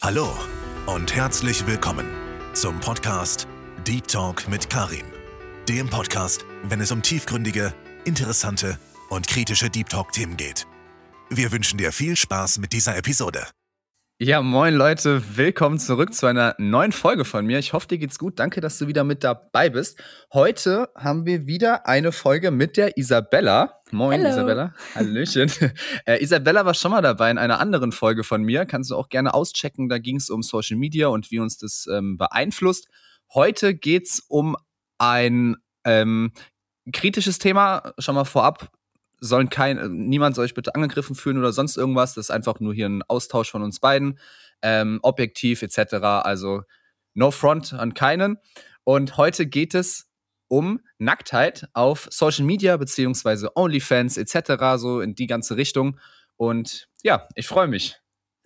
Hallo und herzlich willkommen zum Podcast Deep Talk mit Karim. Dem Podcast, wenn es um tiefgründige, interessante und kritische Deep Talk-Themen geht. Wir wünschen dir viel Spaß mit dieser Episode. Ja, moin Leute, willkommen zurück zu einer neuen Folge von mir. Ich hoffe, dir geht's gut. Danke, dass du wieder mit dabei bist. Heute haben wir wieder eine Folge mit der Isabella. Moin, Hello. Isabella. Hallöchen. äh, Isabella war schon mal dabei in einer anderen Folge von mir. Kannst du auch gerne auschecken. Da ging es um Social Media und wie uns das ähm, beeinflusst. Heute geht's um ein ähm, kritisches Thema. Schon mal vorab sollen kein, niemand soll sich bitte angegriffen fühlen oder sonst irgendwas. Das ist einfach nur hier ein Austausch von uns beiden, ähm, objektiv etc. Also no front an keinen. Und heute geht es um Nacktheit auf Social Media beziehungsweise OnlyFans etc. So in die ganze Richtung. Und ja, ich freue mich.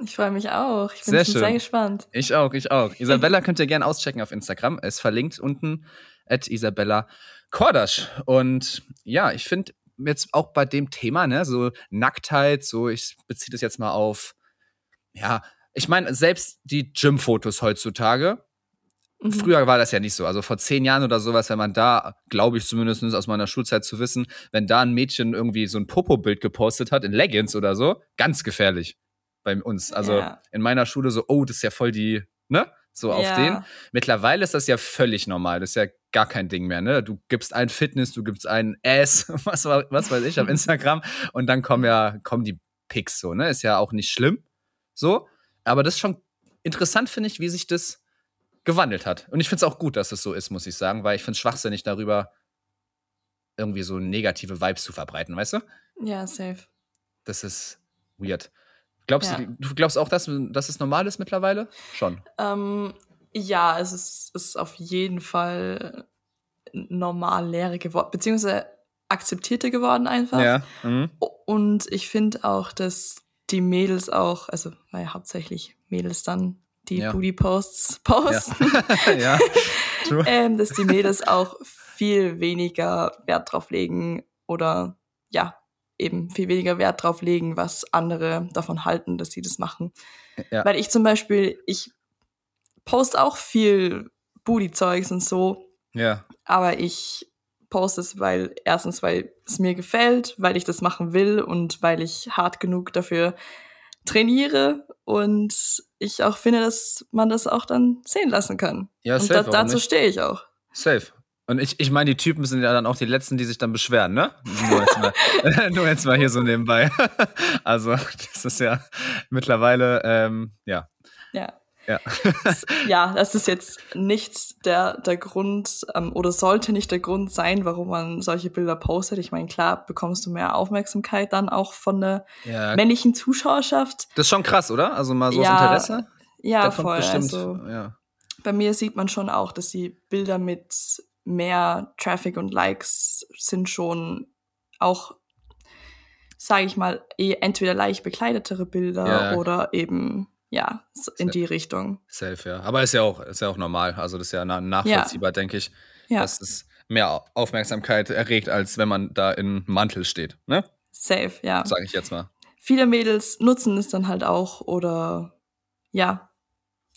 Ich freue mich auch. Ich bin Sehr schon schön. sehr gespannt. Ich auch, ich auch. Isabella könnt ihr gerne auschecken auf Instagram. Es verlinkt unten at Isabella Kordasch. Und ja, ich finde jetzt auch bei dem Thema, ne, so Nacktheit, so ich beziehe das jetzt mal auf, ja, ich meine, selbst die Gym-Fotos heutzutage, Mhm. Früher war das ja nicht so. Also vor zehn Jahren oder sowas, wenn man da, glaube ich zumindest aus meiner Schulzeit zu wissen, wenn da ein Mädchen irgendwie so ein Popo-Bild gepostet hat in Leggings oder so, ganz gefährlich bei uns. Also Ja. in meiner Schule so, oh, das ist ja voll die, ne? So auf Ja. den. Mittlerweile ist das ja völlig normal. Das ist ja gar kein Ding mehr, ne? Du gibst ein Fitness, du gibst ein Ass, was, wa- was weiß ich, auf Instagram und dann kommen ja, kommen die Pics so, ne? Ist ja auch nicht schlimm. So. Aber das ist schon interessant, finde ich, wie sich das gewandelt hat. Und ich finde es auch gut, dass es so ist, muss ich sagen, weil ich finde es schwachsinnig, darüber irgendwie so negative Vibes zu verbreiten, weißt du? Ja, safe. Das ist weird. Glaubst Ja. du, du glaubst auch, dass, dass es normal ist mittlerweile? Schon. Ähm, ja, es ist, ist auf jeden Fall normal Lehre geworden, beziehungsweise akzeptierter geworden einfach. Ja. Mhm. Und ich finde auch, dass die Mädels auch, also weil hauptsächlich Mädels dann die Ja. Booty-Posts posten, ja. True. ähm, dass die Mädels auch viel weniger Wert drauf legen oder ja, eben viel weniger Wert drauf legen, was andere davon halten, dass sie das machen. Ja. Weil ich zum Beispiel, ich poste auch viel Booty-Zeugs und so, Ja. aber ich poste es, weil erstens, weil es mir gefällt, weil ich das machen will und weil ich hart genug dafür trainiere und ich auch finde, dass man das auch dann sehen lassen kann. Ja, und safe, da, dazu stehe ich auch. Safe. Und ich, ich meine, die Typen sind ja dann auch die Letzten, die sich dann beschweren, ne? Nur jetzt mal, nur jetzt mal hier so nebenbei. Also, das ist ja mittlerweile, ähm, ja. Ja. Ja. Das- ja, das ist jetzt nicht der, der Grund ähm, oder sollte nicht der Grund sein, warum man solche Bilder postet. Ich meine, klar bekommst du mehr Aufmerksamkeit dann auch von der ja. männlichen Zuschauerschaft. Das ist schon krass, oder? Also mal so Ja, das Interesse. Ja, voll. bestimmt, Also, ja. bei mir sieht man schon auch, dass die Bilder mit mehr Traffic und Likes sind schon auch, sage ich mal, eh entweder leicht bekleidetere Bilder Ja. oder eben, ja, in die Richtung. Safe, ja. Aber ist ja auch, ist ja auch normal. Also, das ist ja na- nachvollziehbar, denke ich, Ja, dass es mehr Au- Aufmerksamkeit erregt, als wenn man da in Mantel steht, ne? safe, ja. Sage ich jetzt mal. Viele Mädels nutzen es dann halt auch oder, ja,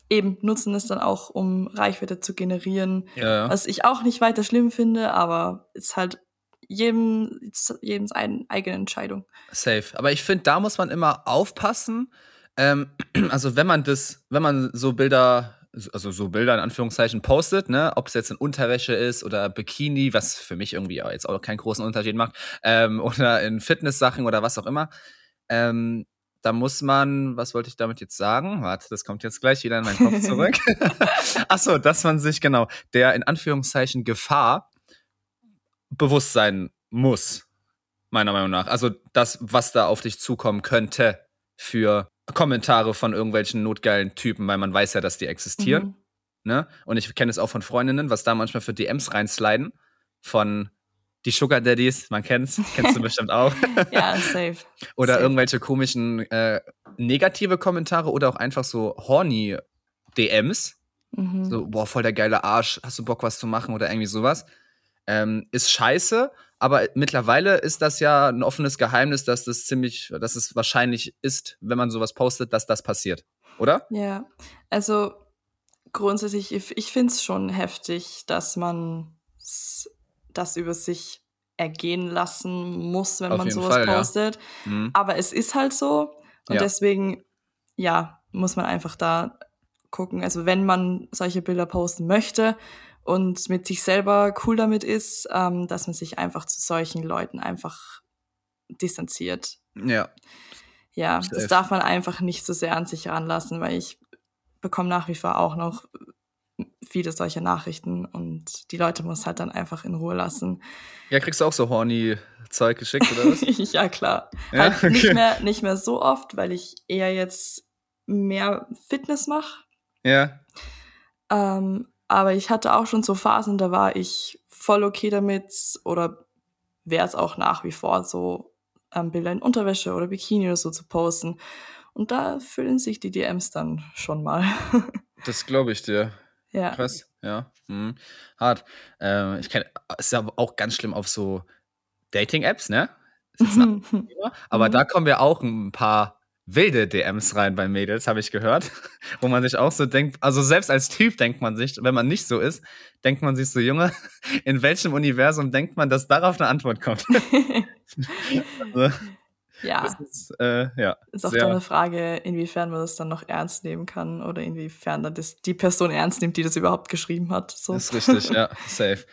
eben nutzen es dann auch, um Reichweite zu generieren. Ja. Was ich auch nicht weiter schlimm finde, aber ist halt jedem, jedem eine eigene Entscheidung. Safe. Aber ich finde, da muss man immer aufpassen. Ähm, also wenn man das, wenn man so Bilder, also so Bilder in Anführungszeichen postet, ne, ob es jetzt in Unterwäsche ist oder Bikini, was für mich irgendwie auch jetzt auch keinen großen Unterschied macht, ähm, oder in Fitnesssachen oder was auch immer, ähm, da muss man, was wollte ich damit jetzt sagen? Warte, das kommt jetzt gleich wieder in meinen Kopf zurück. Ach so, dass man sich genau der in Anführungszeichen Gefahr bewusst sein muss, meiner Meinung nach. Also das, was da auf dich zukommen könnte für Kommentare von irgendwelchen notgeilen Typen, weil man weiß ja, dass die existieren. Mhm. Ne? Und ich kenne es auch von Freundinnen, was da manchmal für DMs reinsliden von die Sugar Daddies, man kennt's, kennst du bestimmt auch. Ja, safe. Oder Safe. irgendwelche komischen äh, negative Kommentare oder auch einfach so horny DMs. Mhm. So, boah, voll der geile Arsch, hast du Bock, was zu machen oder irgendwie sowas. Ähm, ist scheiße, aber mittlerweile ist das ja ein offenes Geheimnis, dass das ziemlich, dass es wahrscheinlich ist, wenn man sowas postet, dass das passiert. oder? Ja, also grundsätzlich, ich, ich finde es schon heftig, dass man das über sich ergehen lassen muss, wenn Auf man sowas Fall, ja. postet. Mhm. Aber es ist halt so. Und Ja. deswegen, ja, muss man einfach da gucken. Also wenn man solche Bilder posten möchte und mit sich selber cool damit ist, ähm, dass man sich einfach zu solchen Leuten einfach distanziert. Ja, Ja, Safe. das darf man einfach nicht so sehr an sich ranlassen, weil ich bekomme nach wie vor auch noch viele solche Nachrichten und die Leute muss halt dann einfach in Ruhe lassen. ja, kriegst du auch so horny Zeug geschickt oder was? ja, klar. Ja, Halt nicht, okay. mehr, nicht mehr so oft, weil ich eher jetzt mehr Fitness mache. ja, Ähm, aber ich hatte auch schon so Phasen, da war ich voll okay damit oder wäre es auch nach wie vor so, ähm, Bilder in Unterwäsche oder Bikini oder so zu posten. Und da füllen sich die DMs dann schon mal. das glaube ich dir. Ja. Krass, ja. Mhm. Hart. Ähm, ich kenne, ist ja auch ganz schlimm auf so Dating-Apps, ne? Thema, aber Mhm. da kommen ja auch ein paar wilde DMs rein bei Mädels, habe ich gehört. Wo man sich auch so denkt, also selbst als Typ denkt man sich, wenn man nicht so ist, denkt man sich so, Junge, in welchem Universum denkt man, dass darauf eine Antwort kommt? Also, ja, ist, äh, ja, ist auch dann eine Frage, inwiefern man das dann noch ernst nehmen kann oder inwiefern dann das die Person ernst nimmt, die das überhaupt geschrieben hat. So. Das ist richtig, ja, safe.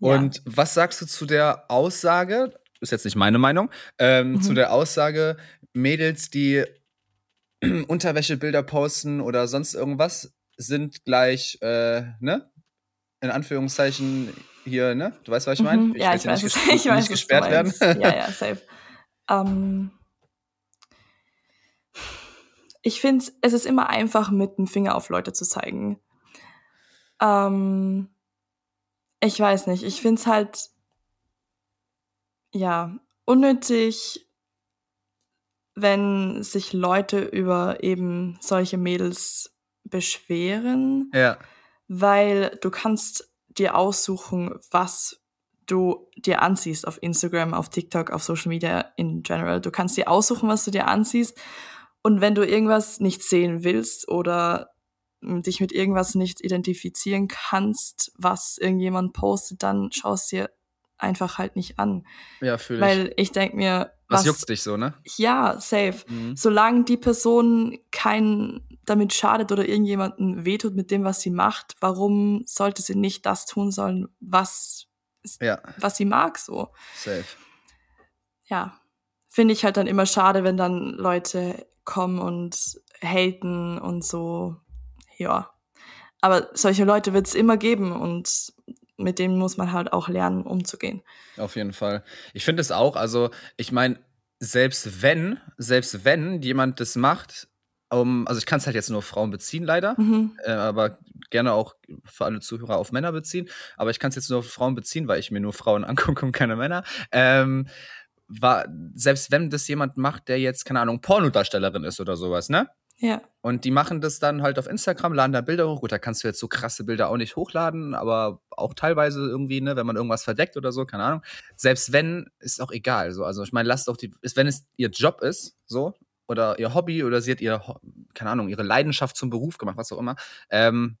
Ja. Und was sagst du zu der Aussage, ist jetzt nicht meine Meinung, ähm, Mhm. zu der Aussage, Mädels, die Unterwäschebilder posten oder sonst irgendwas, sind gleich, äh, ne? In Anführungszeichen hier, ne? Du weißt, was ich meine? Mhm. Ja, ich hier weiß, nicht, ich weiß, nicht gesperrt werden. Ja, ja, safe. Ähm, ich finde, es ist immer einfach, mit dem Finger auf Leute zu zeigen. Ähm, ich weiß nicht, ich finde es halt, ja, unnötig, wenn sich Leute über eben solche Mädels beschweren ja, weil du kannst dir aussuchen, was du dir anziehst auf Instagram, auf TikTok, auf Social Media in general. Du kannst dir aussuchen, was du dir anziehst. Und wenn du irgendwas nicht sehen willst oder mm, dich mit irgendwas nicht identifizieren kannst, was irgendjemand postet, dann schaust dir einfach halt nicht an. ja, fühle ich. Weil ich denk mir, was was, juckt dich so, ne? ja, safe Mhm. solange die Person kein damit schadet oder irgendjemanden wehtut mit dem, was sie macht, warum sollte sie nicht das tun sollen, was, Ja, was sie mag, so? safe. Ja. Finde ich halt dann immer schade, wenn dann Leute kommen und haten und so. Ja. Aber solche Leute wird es immer geben und mit denen muss man halt auch lernen, umzugehen. Auf jeden Fall. Ich finde es auch, also ich meine, selbst wenn, selbst wenn jemand das macht, um, also ich kann es halt jetzt nur auf Frauen beziehen, leider, Mhm. äh, aber gerne auch für alle Zuhörer auf Männer beziehen, aber ich kann es jetzt nur auf Frauen beziehen, weil ich mir nur Frauen angucke und keine Männer. Ähm, war, selbst wenn das jemand macht, der jetzt, keine Ahnung, Pornodarstellerin ist oder sowas, ne? Ja. Und die machen das dann halt auf Instagram, laden da Bilder hoch. Gut, da kannst du jetzt so krasse Bilder auch nicht hochladen, aber auch teilweise irgendwie, ne, wenn man irgendwas verdeckt oder so, keine Ahnung. Selbst wenn, ist auch egal. So. Also ich meine, lasst doch die, ist, wenn es ihr Job ist, so, oder ihr Hobby oder sie hat ihr, keine Ahnung, ihre Leidenschaft zum Beruf gemacht, was auch immer, ähm,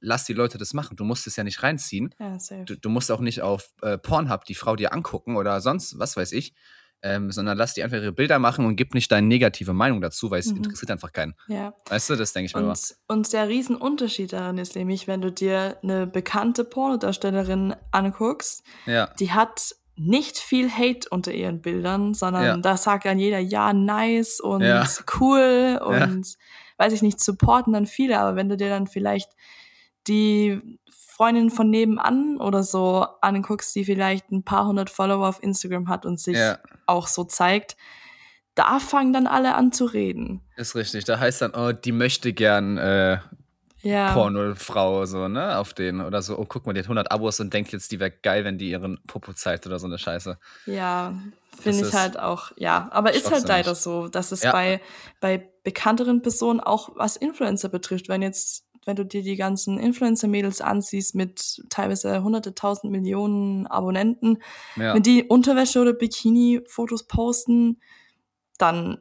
lass die Leute das machen. Du musst es ja nicht reinziehen. Ja. Du, du musst auch nicht auf äh, Pornhub die Frau dir angucken oder sonst, was weiß ich. Ähm, sondern lass die einfach ihre Bilder machen und gib nicht deine negative Meinung dazu, weil es Mhm. interessiert einfach keinen. Ja. Weißt du, das denke ich immer. Und, und der Riesenunterschied daran ist nämlich, wenn du dir eine bekannte Pornodarstellerin anguckst, Ja. die hat nicht viel Hate unter ihren Bildern, sondern Ja. da sagt dann jeder, ja, nice und Ja. cool und weiß ich nicht, supporten dann viele, aber wenn du dir dann vielleicht die Freundin von nebenan oder so anguckst, die vielleicht ein paar hundert Follower auf Instagram hat und sich Ja. auch so zeigt, da fangen dann alle an zu reden. Ist richtig. Da heißt dann, oh, die möchte gern äh, Ja. Pornofrau, so, ne, auf den. Oder so, oh, guck mal, die hat 100 Abos und denkt jetzt, die wäre geil, wenn die ihren Popo zeigt oder so eine Scheiße. Ja, finde ich halt auch, ja. Aber ist halt leider so, dass es Ja. bei, bei bekannteren Personen auch was Influencer betrifft. Wenn jetzt, wenn du dir die ganzen Influencer-Mädels ansiehst mit teilweise hunderte, tausend Millionen Abonnenten, Ja. wenn die Unterwäsche oder Bikini-Fotos posten, dann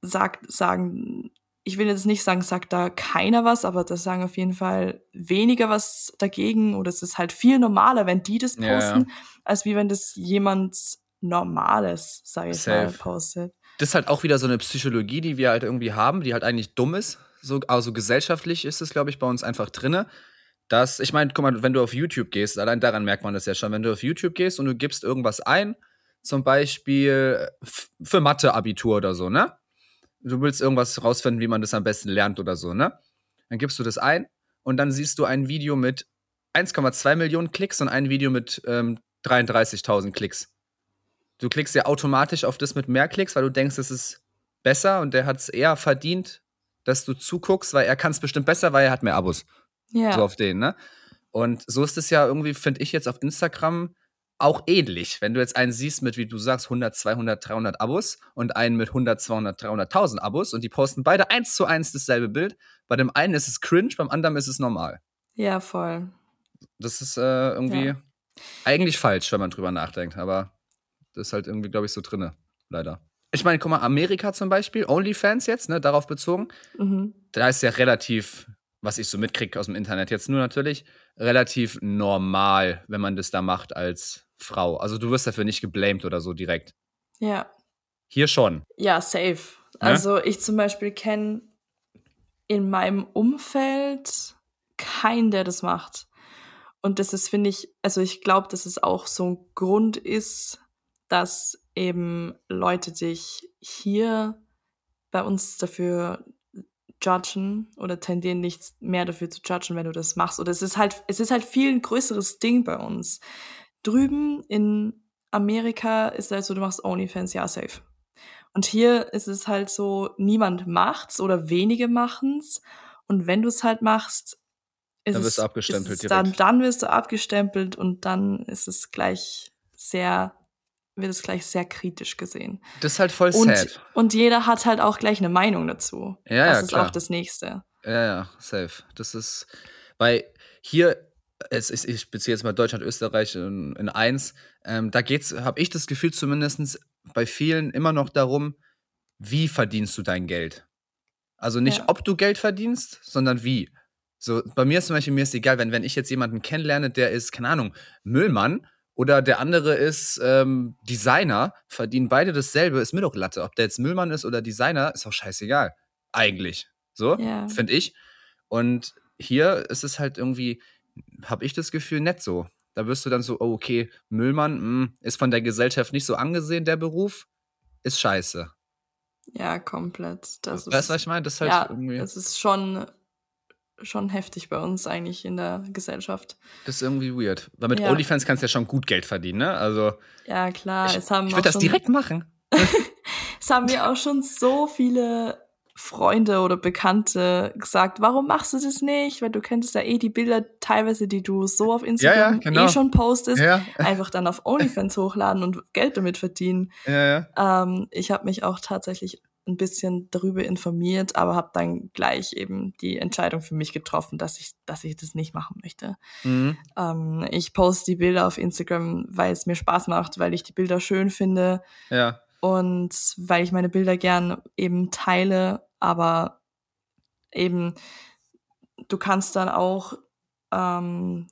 sagt, sagen ich will jetzt nicht sagen, sagt da keiner was, aber da sagen auf jeden Fall weniger was dagegen oder es ist halt viel normaler, wenn die das posten, Ja, ja. als wie wenn das jemand Normales, sag ich mal, Safe. postet. Das ist halt auch wieder so eine Psychologie, die wir halt irgendwie haben, die halt eigentlich dumm ist. So, also gesellschaftlich ist es, glaube ich, bei uns einfach drinne. Dass, ich meine, guck mal, wenn du auf YouTube gehst, allein daran merkt man das ja schon, wenn du auf YouTube gehst und du gibst irgendwas ein, zum Beispiel für Mathe-Abitur oder so, ne? Du willst irgendwas rausfinden, wie man das am besten lernt oder so, ne? Dann gibst du das ein und dann siehst du ein Video mit 1,2 Millionen Klicks und ein Video mit ähm, 33.000 Klicks. Du klickst ja automatisch auf das mit mehr Klicks, weil du denkst, es ist besser und der hat es eher verdient, dass du zuguckst, weil er kann es bestimmt besser, weil er hat mehr Abos. Ja. So auf den, ne? Und so ist es ja irgendwie, finde ich jetzt auf Instagram auch ähnlich. Wenn du jetzt einen siehst mit, wie du sagst, 100, 200, 300 Abos und einen mit 100, 200, 300.000 Abos und die posten beide eins zu eins dasselbe Bild. Bei dem einen ist es cringe, beim anderen ist es normal. ja, voll. Das ist äh, irgendwie Ja. eigentlich falsch, wenn man drüber nachdenkt, aber das ist halt irgendwie, glaube ich, so drinne, leider. Ich meine, guck mal, Amerika zum Beispiel, OnlyFans jetzt, ne, darauf bezogen, Mhm. da ist ja relativ, was ich so mitkriege aus dem Internet jetzt nur natürlich, relativ normal, wenn man das da macht als Frau. Also du wirst dafür nicht geblamed oder so direkt. Ja. Hier schon. Ja, safe. Also ich zum Beispiel kenne in meinem Umfeld keinen, der das macht. Und das ist, finde ich, also ich glaube, dass es auch so ein Grund ist, dass eben Leute dich hier bei uns dafür judgen oder tendieren nicht mehr dafür zu judgen, wenn du das machst. Oder es ist halt, es ist halt viel ein größeres Ding bei uns. Drüben in Amerika ist halt so, du machst OnlyFans, ja, safe. Und hier ist es halt so, niemand macht's oder wenige machen's. Und wenn du es halt machst, ist Dann wirst es, du abgestempelt es dann, direkt. dann wirst du abgestempelt und dann ist es gleich sehr, wird es gleich sehr kritisch gesehen. Das ist halt voll Und, sad. und jeder hat halt auch gleich eine Meinung dazu. Ja, das ja, ist klar. auch das Nächste. Ja, ja, safe. Das ist, weil hier, es ist, ich beziehe jetzt mal Deutschland, Österreich in, in eins, ähm, da geht's, habe ich das Gefühl zumindest bei vielen immer noch darum, wie verdienst du dein Geld? Also nicht, Ja. ob du Geld verdienst, sondern wie. So, bei mir ist zum Beispiel, mir ist egal, wenn, wenn ich jetzt jemanden kennenlerne, der ist, keine Ahnung, Müllmann oder der andere ist ähm, Designer, verdienen beide dasselbe, ist mir doch Latte. Ob der jetzt Müllmann ist oder Designer, ist auch scheißegal. Eigentlich. So, Ja. finde ich. Und hier ist es halt irgendwie, habe ich das Gefühl, nett so. Da wirst du dann so, oh, okay, Müllmann mh, ist von der Gesellschaft nicht so angesehen, der Beruf, ist scheiße. Ja, komplett. Das weißt du, ist, was ich meine? Das ist halt ja, irgendwie, es ist schon, schon heftig bei uns eigentlich in der Gesellschaft. das ist irgendwie weird. Weil mit Ja. OnlyFans kannst du ja schon gut Geld verdienen, ne? Also, Ja, klar. ich, es haben ich würde das direkt machen. Es haben mir auch schon so viele Freunde oder Bekannte gesagt, warum machst du das nicht? Weil du könntest ja eh die Bilder teilweise, die du so auf Instagram genau. eh schon postest, Ja, einfach dann auf OnlyFans hochladen und Geld damit verdienen. ja, ja. Ähm, ich habe mich auch tatsächlich ein bisschen darüber informiert, aber habe dann gleich eben die Entscheidung für mich getroffen, dass ich, dass ich das nicht machen möchte. Mhm. Ähm, ich poste die Bilder auf Instagram, weil es mir Spaß macht, weil ich die Bilder schön finde Ja, und weil ich meine Bilder gern eben teile, aber eben du kannst dann auch ähm,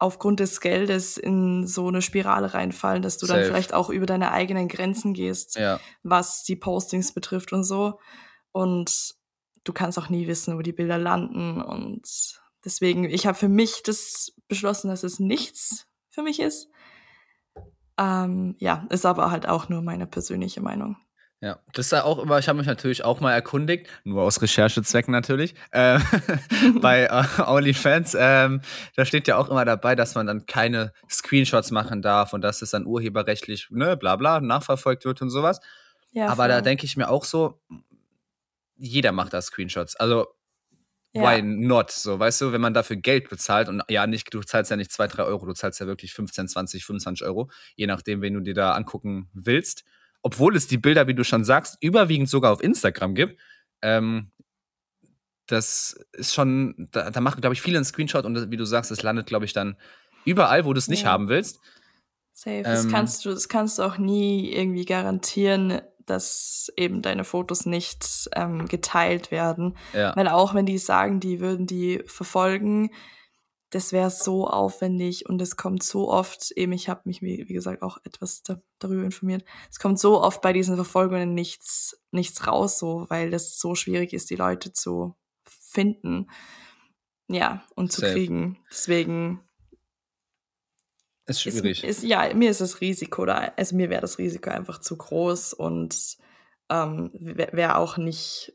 aufgrund des Geldes in so eine Spirale reinfallen, dass du dann Safe. vielleicht auch über deine eigenen Grenzen gehst, ja. was die Postings betrifft und so. Und du kannst auch nie wissen, wo die Bilder landen. Und deswegen, ich habe für mich das beschlossen, dass es nichts für mich ist. Ähm, ja, ist aber halt auch nur meine persönliche Meinung. Ja, das ist ja auch immer, ich habe mich natürlich auch mal erkundigt, nur aus Recherchezwecken natürlich, äh, bei äh, OnlyFans. Ähm, da steht ja auch immer dabei, dass man dann keine Screenshots machen darf und dass es dann urheberrechtlich, ne, bla bla, nachverfolgt wird und sowas. Ja, Aber da denke ich mir auch so, jeder macht da Screenshots. Also. Why not? So, weißt du, wenn man dafür Geld bezahlt und ja, nicht, du zahlst ja nicht 2, 3 Euro, du zahlst ja wirklich 15, 20, 25 Euro, je nachdem, wen du dir da angucken willst. Obwohl es die Bilder, wie du schon sagst, überwiegend sogar auf Instagram gibt. Ähm, das ist schon, da, da machen, glaube ich, viele einen Screenshot und das, wie du sagst, es landet, glaube ich, dann überall, wo du es nicht Ja. haben willst. Safe. das, Ähm, kannst du, das kannst du auch nie irgendwie garantieren, dass eben deine Fotos nicht ähm, geteilt werden. Ja. Weil auch wenn die sagen, die würden die verfolgen, das wäre so aufwendig und es kommt so oft, eben ich habe mich, wie, wie, gesagt, auch etwas da, darüber informiert, es kommt so oft bei diesen Verfolgungen nichts, nichts raus, so, weil es so schwierig ist, die Leute zu finden. Ja, und zu Safe. kriegen. Deswegen Ist schwierig. ist, ist, ja, mir ist das Risiko da, also mir wäre das Risiko einfach zu groß und ähm, wäre wär auch nicht,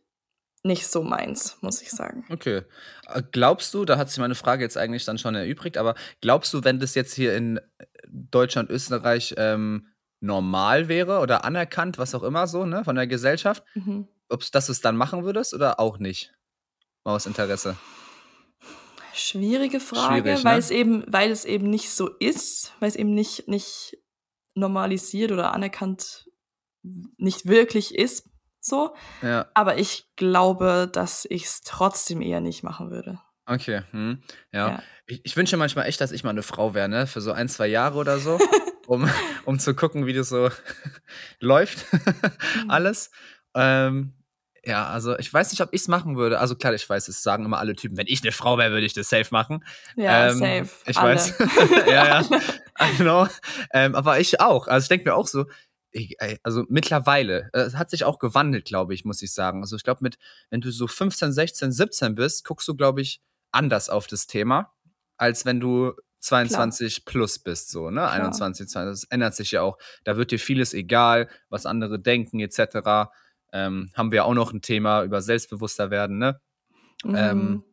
nicht so meins, muss ich sagen. Okay. Äh, Glaubst du, da hat sich meine Frage jetzt eigentlich dann schon erübrigt, aber glaubst du, wenn das jetzt hier in Deutschland, Österreich ähm, normal wäre oder anerkannt, was auch immer so, ne, von der Gesellschaft, Mhm. ob dass du es dann machen würdest oder auch nicht? Mal aus Interesse. Schwierige Frage, Schwierig, weil ne? es eben, weil es eben nicht so ist, weil es eben nicht, nicht normalisiert oder anerkannt nicht wirklich ist, so. Ja, Aber ich glaube, dass ich es trotzdem eher nicht machen würde. okay. Hm. Ja. Ja. Ich, ich wünsche manchmal echt, dass ich mal eine Frau wäre, ne? Für so ein, zwei Jahre oder so, um, um zu gucken, wie das so läuft. Alles. Ähm, ja, also ich weiß nicht, ob ich es machen würde. Also klar, ich weiß, es sagen immer alle Typen, wenn ich eine Frau wäre, würde ich das safe machen. Ja, Ähm, safe. Ich Alle. weiß. ja, ja. Know. Ähm, aber ich auch. Also ich denke mir auch so, ich, also mittlerweile, äh, es hat sich auch gewandelt, glaube ich, muss ich sagen. Also ich glaube, mit, wenn du so 15, 16, 17 bist, guckst du, glaube ich, anders auf das Thema, als wenn du 22 plus bist, so, ne? 21, 22. Das ändert sich ja auch. Da wird dir vieles egal, was andere denken, etc. Ähm, haben wir auch noch ein Thema über selbstbewusster werden, ne? Mhm. Ähm,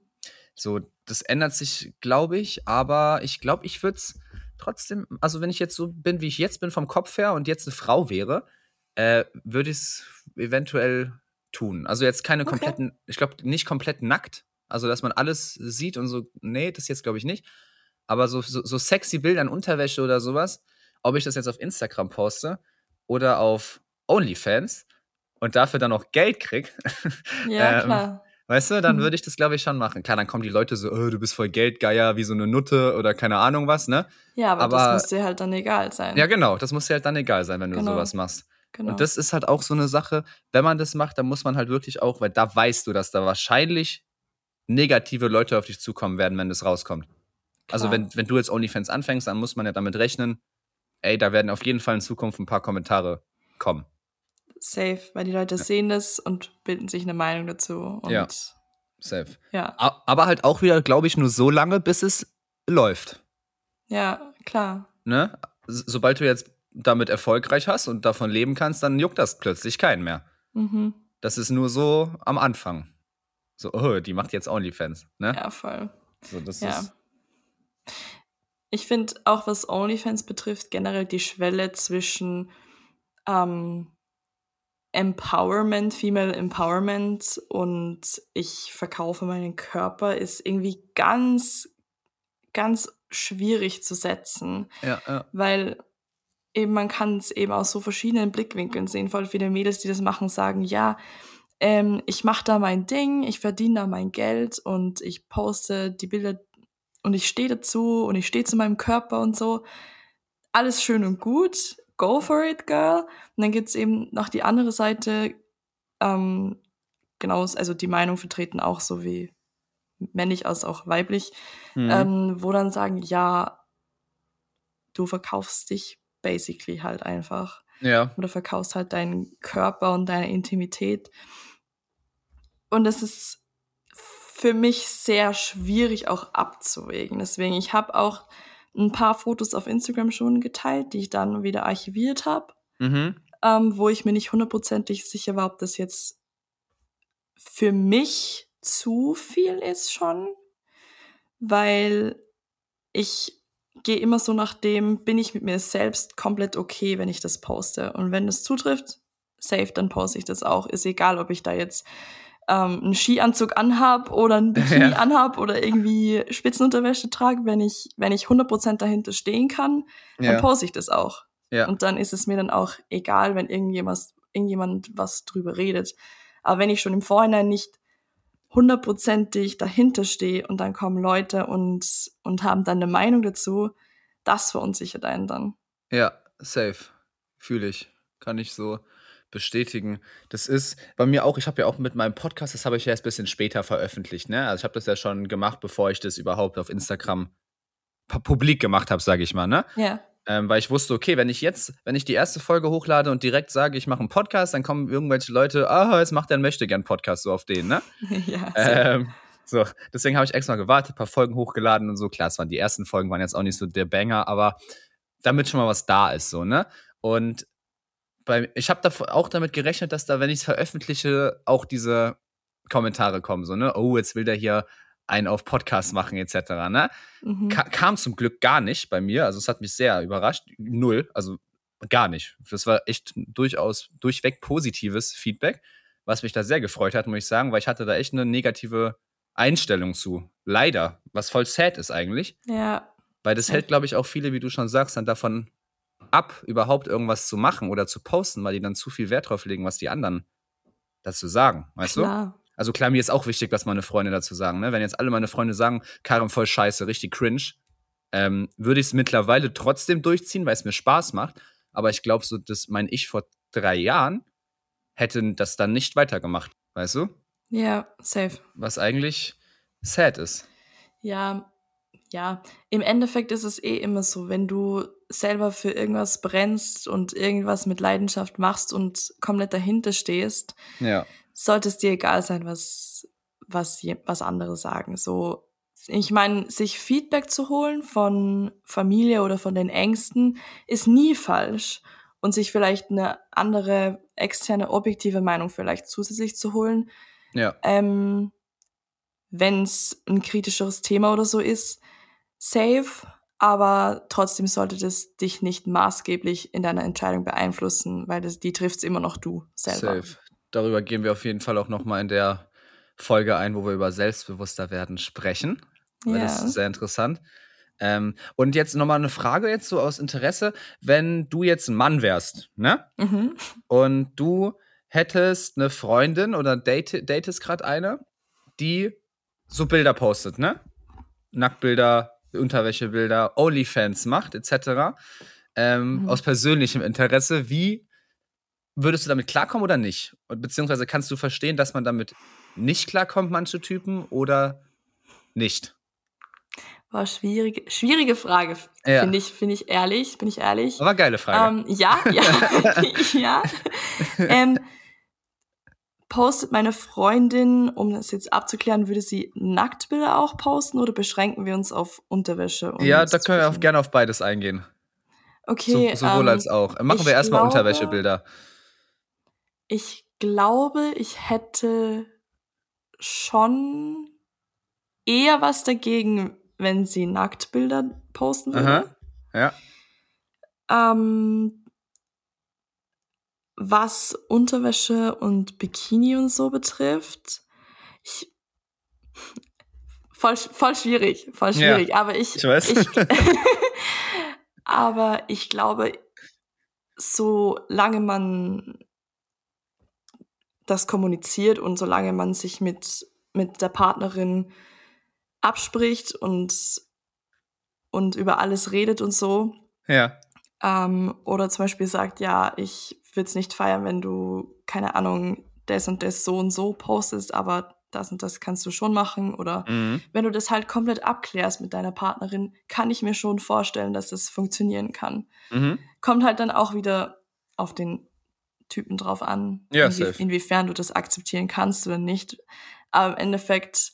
so, das ändert sich, glaube ich, aber ich glaube, ich würde es trotzdem, also wenn ich jetzt so bin, wie ich jetzt bin vom Kopf her und jetzt eine Frau wäre, äh, würde ich es eventuell tun. Also jetzt keine Okay. kompletten, ich glaube nicht komplett nackt, also dass man alles sieht und so, nee, das jetzt glaube ich nicht. Aber so, so, so sexy Bilder in Unterwäsche oder sowas, ob ich das jetzt auf Instagram poste oder auf OnlyFans und dafür dann auch Geld krieg, ja, ähm, klar. Weißt du, dann Mhm. würde ich das, glaube ich, schon machen. Klar, dann kommen die Leute so, oh, du bist voll Geldgeier, wie so eine Nutte oder keine Ahnung was, ne? Ja, aber, aber- das muss dir halt dann egal sein. Ja, genau, das muss dir halt dann egal sein, wenn du Genau. sowas machst. genau. Und das ist halt auch so eine Sache, wenn man das macht, dann muss man halt wirklich auch, weil da weißt du, dass da wahrscheinlich negative Leute auf dich zukommen werden, wenn das rauskommt. Also Klar. wenn, wenn du jetzt OnlyFans anfängst, dann muss man ja damit rechnen, ey, da werden auf jeden Fall in Zukunft ein paar Kommentare kommen. Safe, weil die Leute sehen das und bilden sich eine Meinung dazu. Ja. ja. Safe. Ja, Aber halt auch wieder, glaube ich, nur so lange, bis es läuft. ja klar. ne? Sobald du jetzt damit erfolgreich hast und davon leben kannst, dann juckt das plötzlich keinen mehr. Mhm. Das ist nur so am Anfang. So, oh, die macht jetzt OnlyFans, ne? Ja, voll. So, das Ja. ist, Ich finde auch, was OnlyFans betrifft, generell die Schwelle zwischen ähm, Empowerment, Female Empowerment und ich verkaufe meinen Körper ist irgendwie ganz, ganz schwierig zu setzen, ja, ja, weil eben man kann es eben aus so verschiedenen Blickwinkeln sehen. Voll viele Mädels, die das machen, sagen, ja, ähm, ich mache da mein Ding, ich verdiene da mein Geld und ich poste die Bilder und ich stehe dazu und ich stehe zu meinem Körper und so. Alles schön und gut, go for it, girl. Und dann gibt's eben noch die andere Seite, ähm, genau, also die Meinung vertreten auch so wie männlich als auch weiblich, Mhm. ähm, wo dann sagen, ja, du verkaufst dich basically halt einfach. ja, Oder verkaufst halt deinen Körper und deine Intimität. Und es ist für mich sehr schwierig auch abzuwägen. Deswegen, ich habe auch ein paar Fotos auf Instagram schon geteilt, die ich dann wieder archiviert habe, mhm. ähm, wo ich mir nicht hundertprozentig sicher war, ob das jetzt für mich zu viel ist schon, weil ich gehe immer so nach dem, bin ich mit mir selbst komplett okay, wenn ich das poste. Und wenn es zutrifft, safe, dann poste ich das auch. Ist egal, ob ich da jetzt ähm, einen Skianzug anhab oder ein Bikini Ja. anhab oder irgendwie Spitzenunterwäsche trage. Wenn ich, wenn ich 100% dahinter stehen kann, dann Ja, poste ich das auch. ja, Und dann ist es mir dann auch egal, wenn irgendjemand, irgendjemand was drüber redet. Aber wenn ich schon im Vorhinein nicht hundertprozentig dahinter stehe und dann kommen Leute und, und haben dann eine Meinung dazu, das verunsichert einen dann. ja, safe. Fühle ich. Kann ich so bestätigen. Das ist bei mir auch, ich habe ja auch mit meinem Podcast, das habe ich ja erst ein bisschen später veröffentlicht, ne? Also ich habe das ja schon gemacht, bevor ich das überhaupt auf Instagram publik gemacht habe, sage ich mal, ne? Ja. Ähm, weil ich wusste, okay, wenn ich jetzt, wenn ich die erste Folge hochlade und direkt sage, ich mache einen Podcast, dann kommen irgendwelche Leute, ah, jetzt macht er einen Möchtegern-Podcast so auf den, ne? ja. Ähm, so, deswegen habe ich extra gewartet, ein paar Folgen hochgeladen und so. Klar, es waren die ersten Folgen, waren jetzt auch nicht so der Banger, aber damit schon mal was da ist, so, ne? Und bei, ich habe da auch damit gerechnet, dass da, wenn ich es veröffentliche, auch diese Kommentare kommen, so, ne? Oh, jetzt will der hier einen auf Podcast machen, etc. Ne? Mhm. Ka kam zum Glück gar nicht bei mir. Also, es hat mich sehr überrascht. Null, also gar nicht. Das war echt durchaus durchweg positives Feedback, was mich da sehr gefreut hat, muss ich sagen, weil ich hatte da echt eine negative Einstellung zu. Leider, was voll sad ist eigentlich. Ja. Weil das hält, glaube ich, auch viele, wie du schon sagst, dann davon ab, überhaupt irgendwas zu machen oder zu posten, weil die dann zu viel Wert drauf legen, was die anderen dazu sagen. Weißt Klar. du? Also klar, mir ist auch wichtig, was meine Freunde dazu sagen. Ne? Wenn jetzt alle meine Freunde sagen, Karim voll scheiße, richtig cringe, ähm, würde ich es mittlerweile trotzdem durchziehen, weil es mir Spaß macht. Aber ich glaube, so, dass mein Ich vor drei Jahren hätte das dann nicht weitergemacht. Weißt du? Ja, safe. Was eigentlich sad ist. Ja, ja. Im Endeffekt ist es eh immer so, wenn du selber für irgendwas brennst und irgendwas mit Leidenschaft machst und komplett dahinter stehst, Ja. sollte es dir egal sein, was, was, was andere sagen. So, ich meine, sich Feedback zu holen von Familie oder von den Ängsten ist nie falsch. Und sich vielleicht eine andere externe, objektive Meinung vielleicht zusätzlich zu holen, Ja. ähm, wenn es ein kritischeres Thema oder so ist, safe, aber trotzdem sollte das dich nicht maßgeblich in deiner Entscheidung beeinflussen, weil das, die trifft immer noch du selber. Safe. Darüber gehen wir auf jeden Fall auch nochmal in der Folge ein, wo wir über selbstbewusster werden sprechen. Weil Das ist sehr interessant. Ähm, und jetzt nochmal eine Frage jetzt so aus Interesse. Wenn du jetzt ein Mann wärst, ne? Mhm. Und du hättest eine Freundin oder date, datest gerade eine, die so Bilder postet, ne? Nacktbilder, Unterwäschebilder, Onlyfans macht, etc. Ähm, Mhm. Aus persönlichem Interesse. Wie würdest du damit klarkommen oder nicht? Und beziehungsweise kannst du verstehen, dass man damit nicht klarkommt, manche Typen, oder nicht? War schwierige, schwierige Frage, Ja. finde ich, finde ich ehrlich, bin ich ehrlich. Aber geile Frage. Ähm, ja, ja, ja. Ähm, postet meine Freundin, um das jetzt abzuklären, würde sie Nacktbilder auch posten oder beschränken wir uns auf Unterwäsche? und ja, da können wir auch gerne auf beides eingehen. Okay, so, sowohl ähm, als auch. Machen wir erstmal glaube- Unterwäschebilder. Ich glaube, ich hätte schon eher was dagegen, wenn sie Nacktbilder posten würde. Aha. Ja. Ähm, was Unterwäsche und Bikini und so betrifft, ich, voll, voll schwierig, voll Ja, schwierig, aber ich, ich weiß. ich aber ich glaube, solange man das kommuniziert und solange man sich mit, mit der Partnerin abspricht und, und über alles redet und so, Ja. ähm, oder zum Beispiel sagt, ja, ich würde es nicht feiern, wenn du, keine Ahnung, das und das so und so postest, aber das und das kannst du schon machen. Oder Mhm. wenn du das halt komplett abklärst mit deiner Partnerin, kann ich mir schon vorstellen, dass das funktionieren kann. Mhm. Kommt halt dann auch wieder auf den Typen drauf an, Ja, inwie safe. inwiefern du das akzeptieren kannst oder nicht. Aber im Endeffekt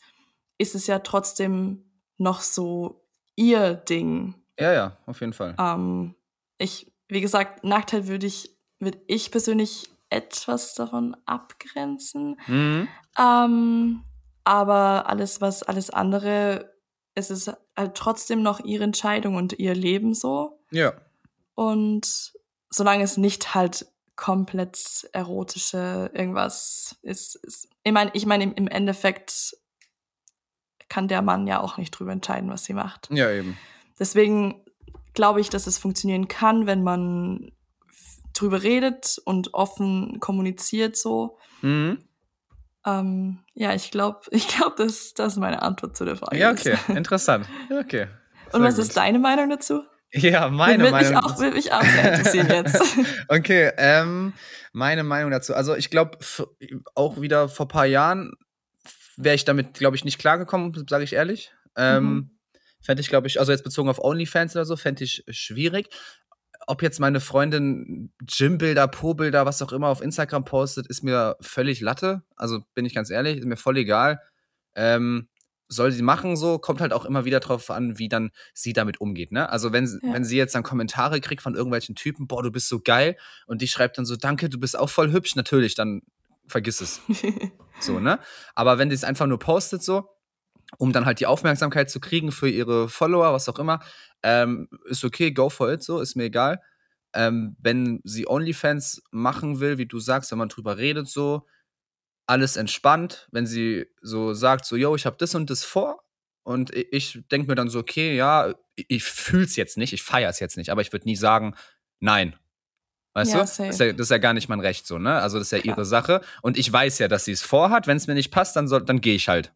ist es ja trotzdem noch so ihr Ding. Ja, ja, auf jeden Fall. Ähm, ich, wie gesagt, Nacktheit würde ich, würde ich persönlich etwas davon abgrenzen. Mhm. Ähm, aber alles, was alles andere, es ist halt trotzdem noch ihre Entscheidung und ihr Leben so. Ja. Und solange es nicht halt komplett erotische irgendwas ist, ist ich meine, ich meine, im, Endeffekt kann der Mann ja auch nicht drüber entscheiden, was sie macht. Ja, eben. Deswegen glaube ich, dass es funktionieren kann, wenn man drüber redet und offen kommuniziert so. Mhm. Ähm, ja, ich glaube, ich glaube, das, das ist meine Antwort zu der Frage. Ja, okay. Interessant. Okay. Und Sehr was gut. ist deine Meinung dazu? Ja, meine Würde Meinung. mich auch, würde mich auch sehr interessieren jetzt. Okay, ähm, meine Meinung dazu. Also ich glaube, auch wieder vor ein paar Jahren wäre ich damit, glaube ich, nicht klargekommen, sage ich ehrlich. Ähm, Mhm. Fände ich, glaube ich, also jetzt bezogen auf OnlyFans oder so, fände ich schwierig. Ob jetzt meine Freundin Gymbilder, Po-Bilder, was auch immer auf Instagram postet, ist mir völlig Latte. Also bin ich ganz ehrlich, ist mir voll egal. Ähm, soll sie machen so, kommt halt auch immer wieder drauf an, wie dann sie damit umgeht. Ne? Also wenn, sie- Ja. wenn sie jetzt dann Kommentare kriegt von irgendwelchen Typen, boah, du bist so geil, und die schreibt dann so, danke, du bist auch voll hübsch, natürlich, dann vergiss es. So, ne? Aber wenn die es einfach nur postet, so, um dann halt die Aufmerksamkeit zu kriegen für ihre Follower, was auch immer, ähm, ist okay, go for it, so, ist mir egal. Ähm, wenn sie OnlyFans machen will, wie du sagst, wenn man drüber redet, so, alles entspannt. Wenn sie so sagt, so, yo, ich habe das und das vor, und ich denke mir dann so, okay, ja, ich, ich fühl's jetzt nicht, ich feier's jetzt nicht, aber ich würde nie sagen, nein. Weißt Ja, du? Das ist ja, das ist ja gar nicht mein Recht so, ne? Also das ist ja Klar. ihre Sache. Und ich weiß ja, dass sie es vorhat. Wenn es mir nicht passt, dann, soll- dann gehe ich halt.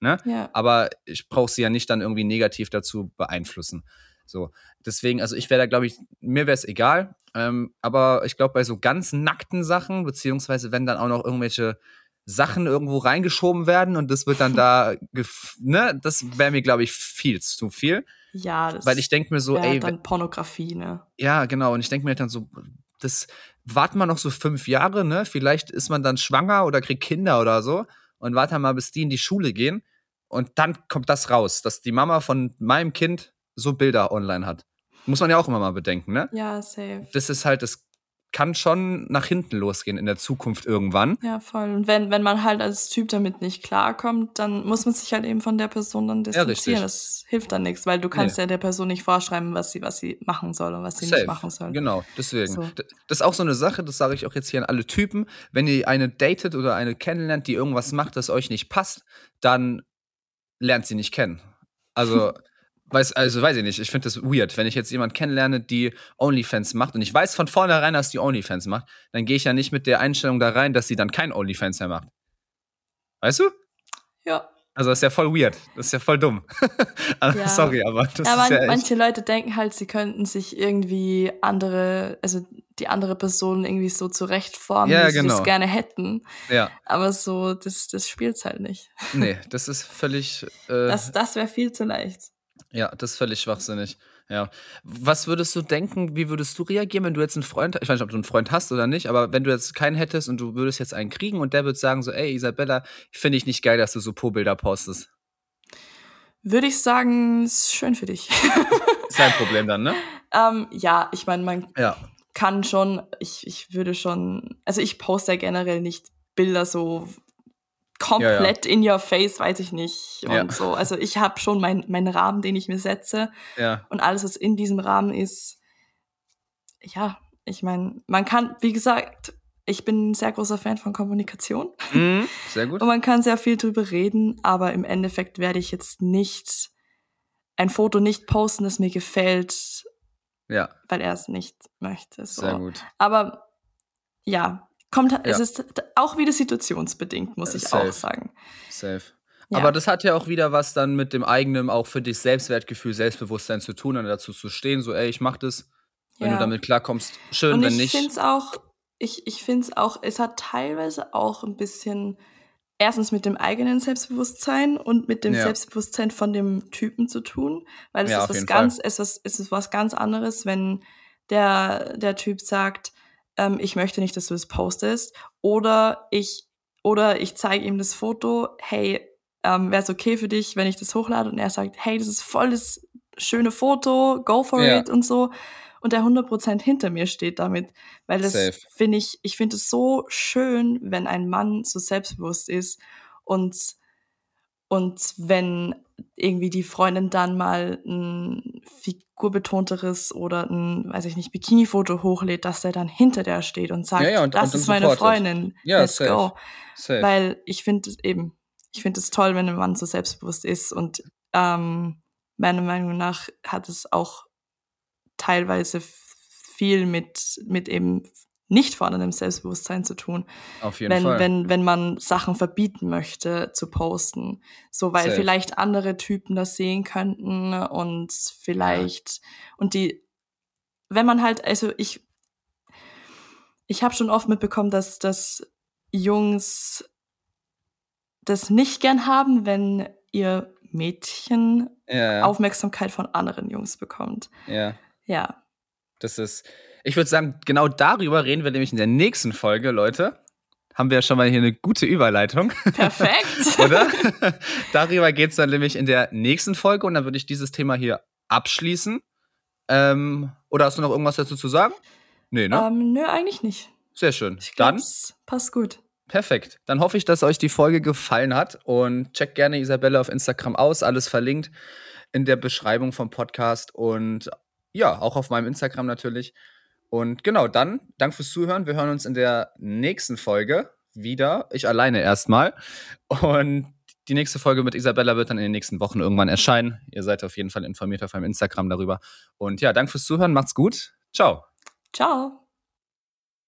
Ne? ja. Aber ich brauche sie ja nicht dann irgendwie negativ dazu beeinflussen. So, deswegen, also ich wäre da, glaube ich, mir wäre es egal. Ähm, aber ich glaube, bei so ganz nackten Sachen, beziehungsweise wenn dann auch noch irgendwelche Sachen irgendwo reingeschoben werden und das wird dann da, ne, das wäre mir, glaube ich, viel zu viel. Ja, das Weil ich denke mir so, ey, dann Pornografie, ne? ja, genau. Und ich denke mir halt dann so, das warten wir noch so fünf Jahre, ne? Vielleicht ist man dann schwanger oder kriegt Kinder oder so. Und warte mal, bis die in die Schule gehen. Und dann kommt das raus, dass die Mama von meinem Kind so Bilder online hat. Muss man ja auch immer mal bedenken, ne? Ja, safe. Das ist halt, das kann schon nach hinten losgehen in der Zukunft irgendwann. Ja, voll. Und wenn, wenn man halt als Typ damit nicht klarkommt, dann muss man sich halt eben von der Person dann Ja, distanzieren. das hilft dann nichts, weil du kannst ja der Person nicht vorschreiben, was sie, was sie machen soll und was sie Safe. nicht machen soll. Genau, deswegen. So. Das ist auch so eine Sache, das sage ich auch jetzt hier an alle Typen. Wenn ihr eine datet oder eine kennenlernt, die irgendwas macht, das euch nicht passt, dann lernt sie nicht kennen. Also, weiß, also weiß ich nicht, ich finde das weird. Wenn ich jetzt jemanden kennenlerne, die OnlyFans macht und ich weiß von vornherein, dass die OnlyFans macht, dann gehe ich ja nicht mit der Einstellung da rein, dass sie dann kein OnlyFans mehr macht. Weißt du? Ja. Also das ist ja voll weird. Das ist ja voll dumm. Also, Ja. Sorry, aber das ja, ist man, ja echt. manche Leute denken halt, sie könnten sich irgendwie andere, also die andere Person irgendwie so zurechtformen, Ja, wie sie genau. das gerne hätten. Ja, Aber so, das, das spielt's halt nicht. nee, das ist völlig. Äh, Das, das wäre viel zu leicht. Ja, das ist völlig schwachsinnig. Ja. Was würdest du denken, wie würdest du reagieren, wenn du jetzt einen Freund, ich weiß nicht, ob du einen Freund hast oder nicht, aber wenn du jetzt keinen hättest und du würdest jetzt einen kriegen und der würde sagen so, ey Isabella, finde ich nicht geil, dass du so Po-Bilder postest. Würde ich sagen, ist schön für dich. Ist dein Problem dann, ne? ähm, ja, ich meine, man Ja. kann schon, ich, ich würde schon, also ich poste ja generell nicht Bilder so komplett in your face, weiß ich nicht. Und Ja. so. Also ich habe schon meinen mein Rahmen, den ich mir setze. Ja. Und alles, was in diesem Rahmen ist, ja, ich meine, man kann, wie gesagt, ich bin ein sehr großer Fan von Kommunikation. Mhm, sehr gut. Und man kann sehr viel drüber reden, aber im Endeffekt werde ich jetzt nicht ein Foto nicht posten, das mir gefällt, Ja, weil er es nicht möchte. So. sehr gut. Aber ja, kommt, es Ja. ist auch wieder situationsbedingt, muss ich safe. auch sagen. Safe. Ja. Aber das hat ja auch wieder was dann mit dem eigenen, auch für dich Selbstwertgefühl, Selbstbewusstsein zu tun und dazu zu stehen, so, ey, ich mach das. Wenn Ja. du damit klarkommst, schön, Und wenn ich nicht. finde es auch, ich, ich finde es auch, es hat teilweise auch ein bisschen, erstens mit dem eigenen Selbstbewusstsein und mit dem Ja. Selbstbewusstsein von dem Typen zu tun, weil es ist was ganz, es ist, es ist was ganz anderes, wenn der, der Typ sagt, ähm, ich möchte nicht, dass du das postest, oder ich, oder ich zeige ihm das Foto, hey, ähm, wäre es okay für dich, wenn ich das hochlade? Und er sagt, hey, das ist voll das schöne Foto, go for Ja. it und so. Und der 100% hinter mir steht damit, weil das finde ich, ich finde es so schön, wenn ein Mann so selbstbewusst ist und und wenn irgendwie die Freundin dann mal ein figurbetonteres oder ein, weiß ich nicht, Bikini-Foto hochlädt, dass der dann hinter der steht und sagt, Ja, ja, und- das und ist meine. Freundin, Ja, let's safe. go. Safe. Weil ich finde es eben, ich finde es toll, wenn ein Mann so selbstbewusst ist und ähm, meiner Meinung nach hat es auch teilweise viel mit, mit eben nicht vorhandenem Selbstbewusstsein zu tun. Auf jeden wenn, Fall. Wenn, wenn man Sachen verbieten möchte zu posten. So, weil Safe. vielleicht andere Typen das sehen könnten und vielleicht, und die, wenn man halt, also ich, ich habe schon oft mitbekommen, dass, dass Jungs das nicht gern haben, wenn ihr Mädchen ja, Aufmerksamkeit von anderen Jungs bekommt. ja. Ja. Das ist, ich würde sagen, genau darüber reden wir nämlich in der nächsten Folge, Leute. Haben wir ja schon mal hier eine gute Überleitung, Perfekt. oder? darüber geht es dann nämlich in der nächsten Folge und dann würde ich dieses Thema hier abschließen. Ähm, oder hast du noch irgendwas dazu zu sagen? Nee, ne? ähm, nö, eigentlich nicht. Sehr schön. Ich Dann glaube, passt gut. Perfekt. Dann hoffe ich, dass euch die Folge gefallen hat und checkt gerne Isabelle auf Instagram aus. Alles verlinkt in der Beschreibung vom Podcast und ja, auch auf meinem Instagram natürlich. Und genau, dann Dank fürs Zuhören. Wir hören uns in der nächsten Folge wieder. Ich alleine erstmal. Und die nächste Folge mit Isabella wird dann in den nächsten Wochen irgendwann erscheinen. Ihr seid auf jeden Fall informiert auf meinem Instagram darüber. Und ja, Dank fürs Zuhören. Macht's gut. Ciao. Ciao.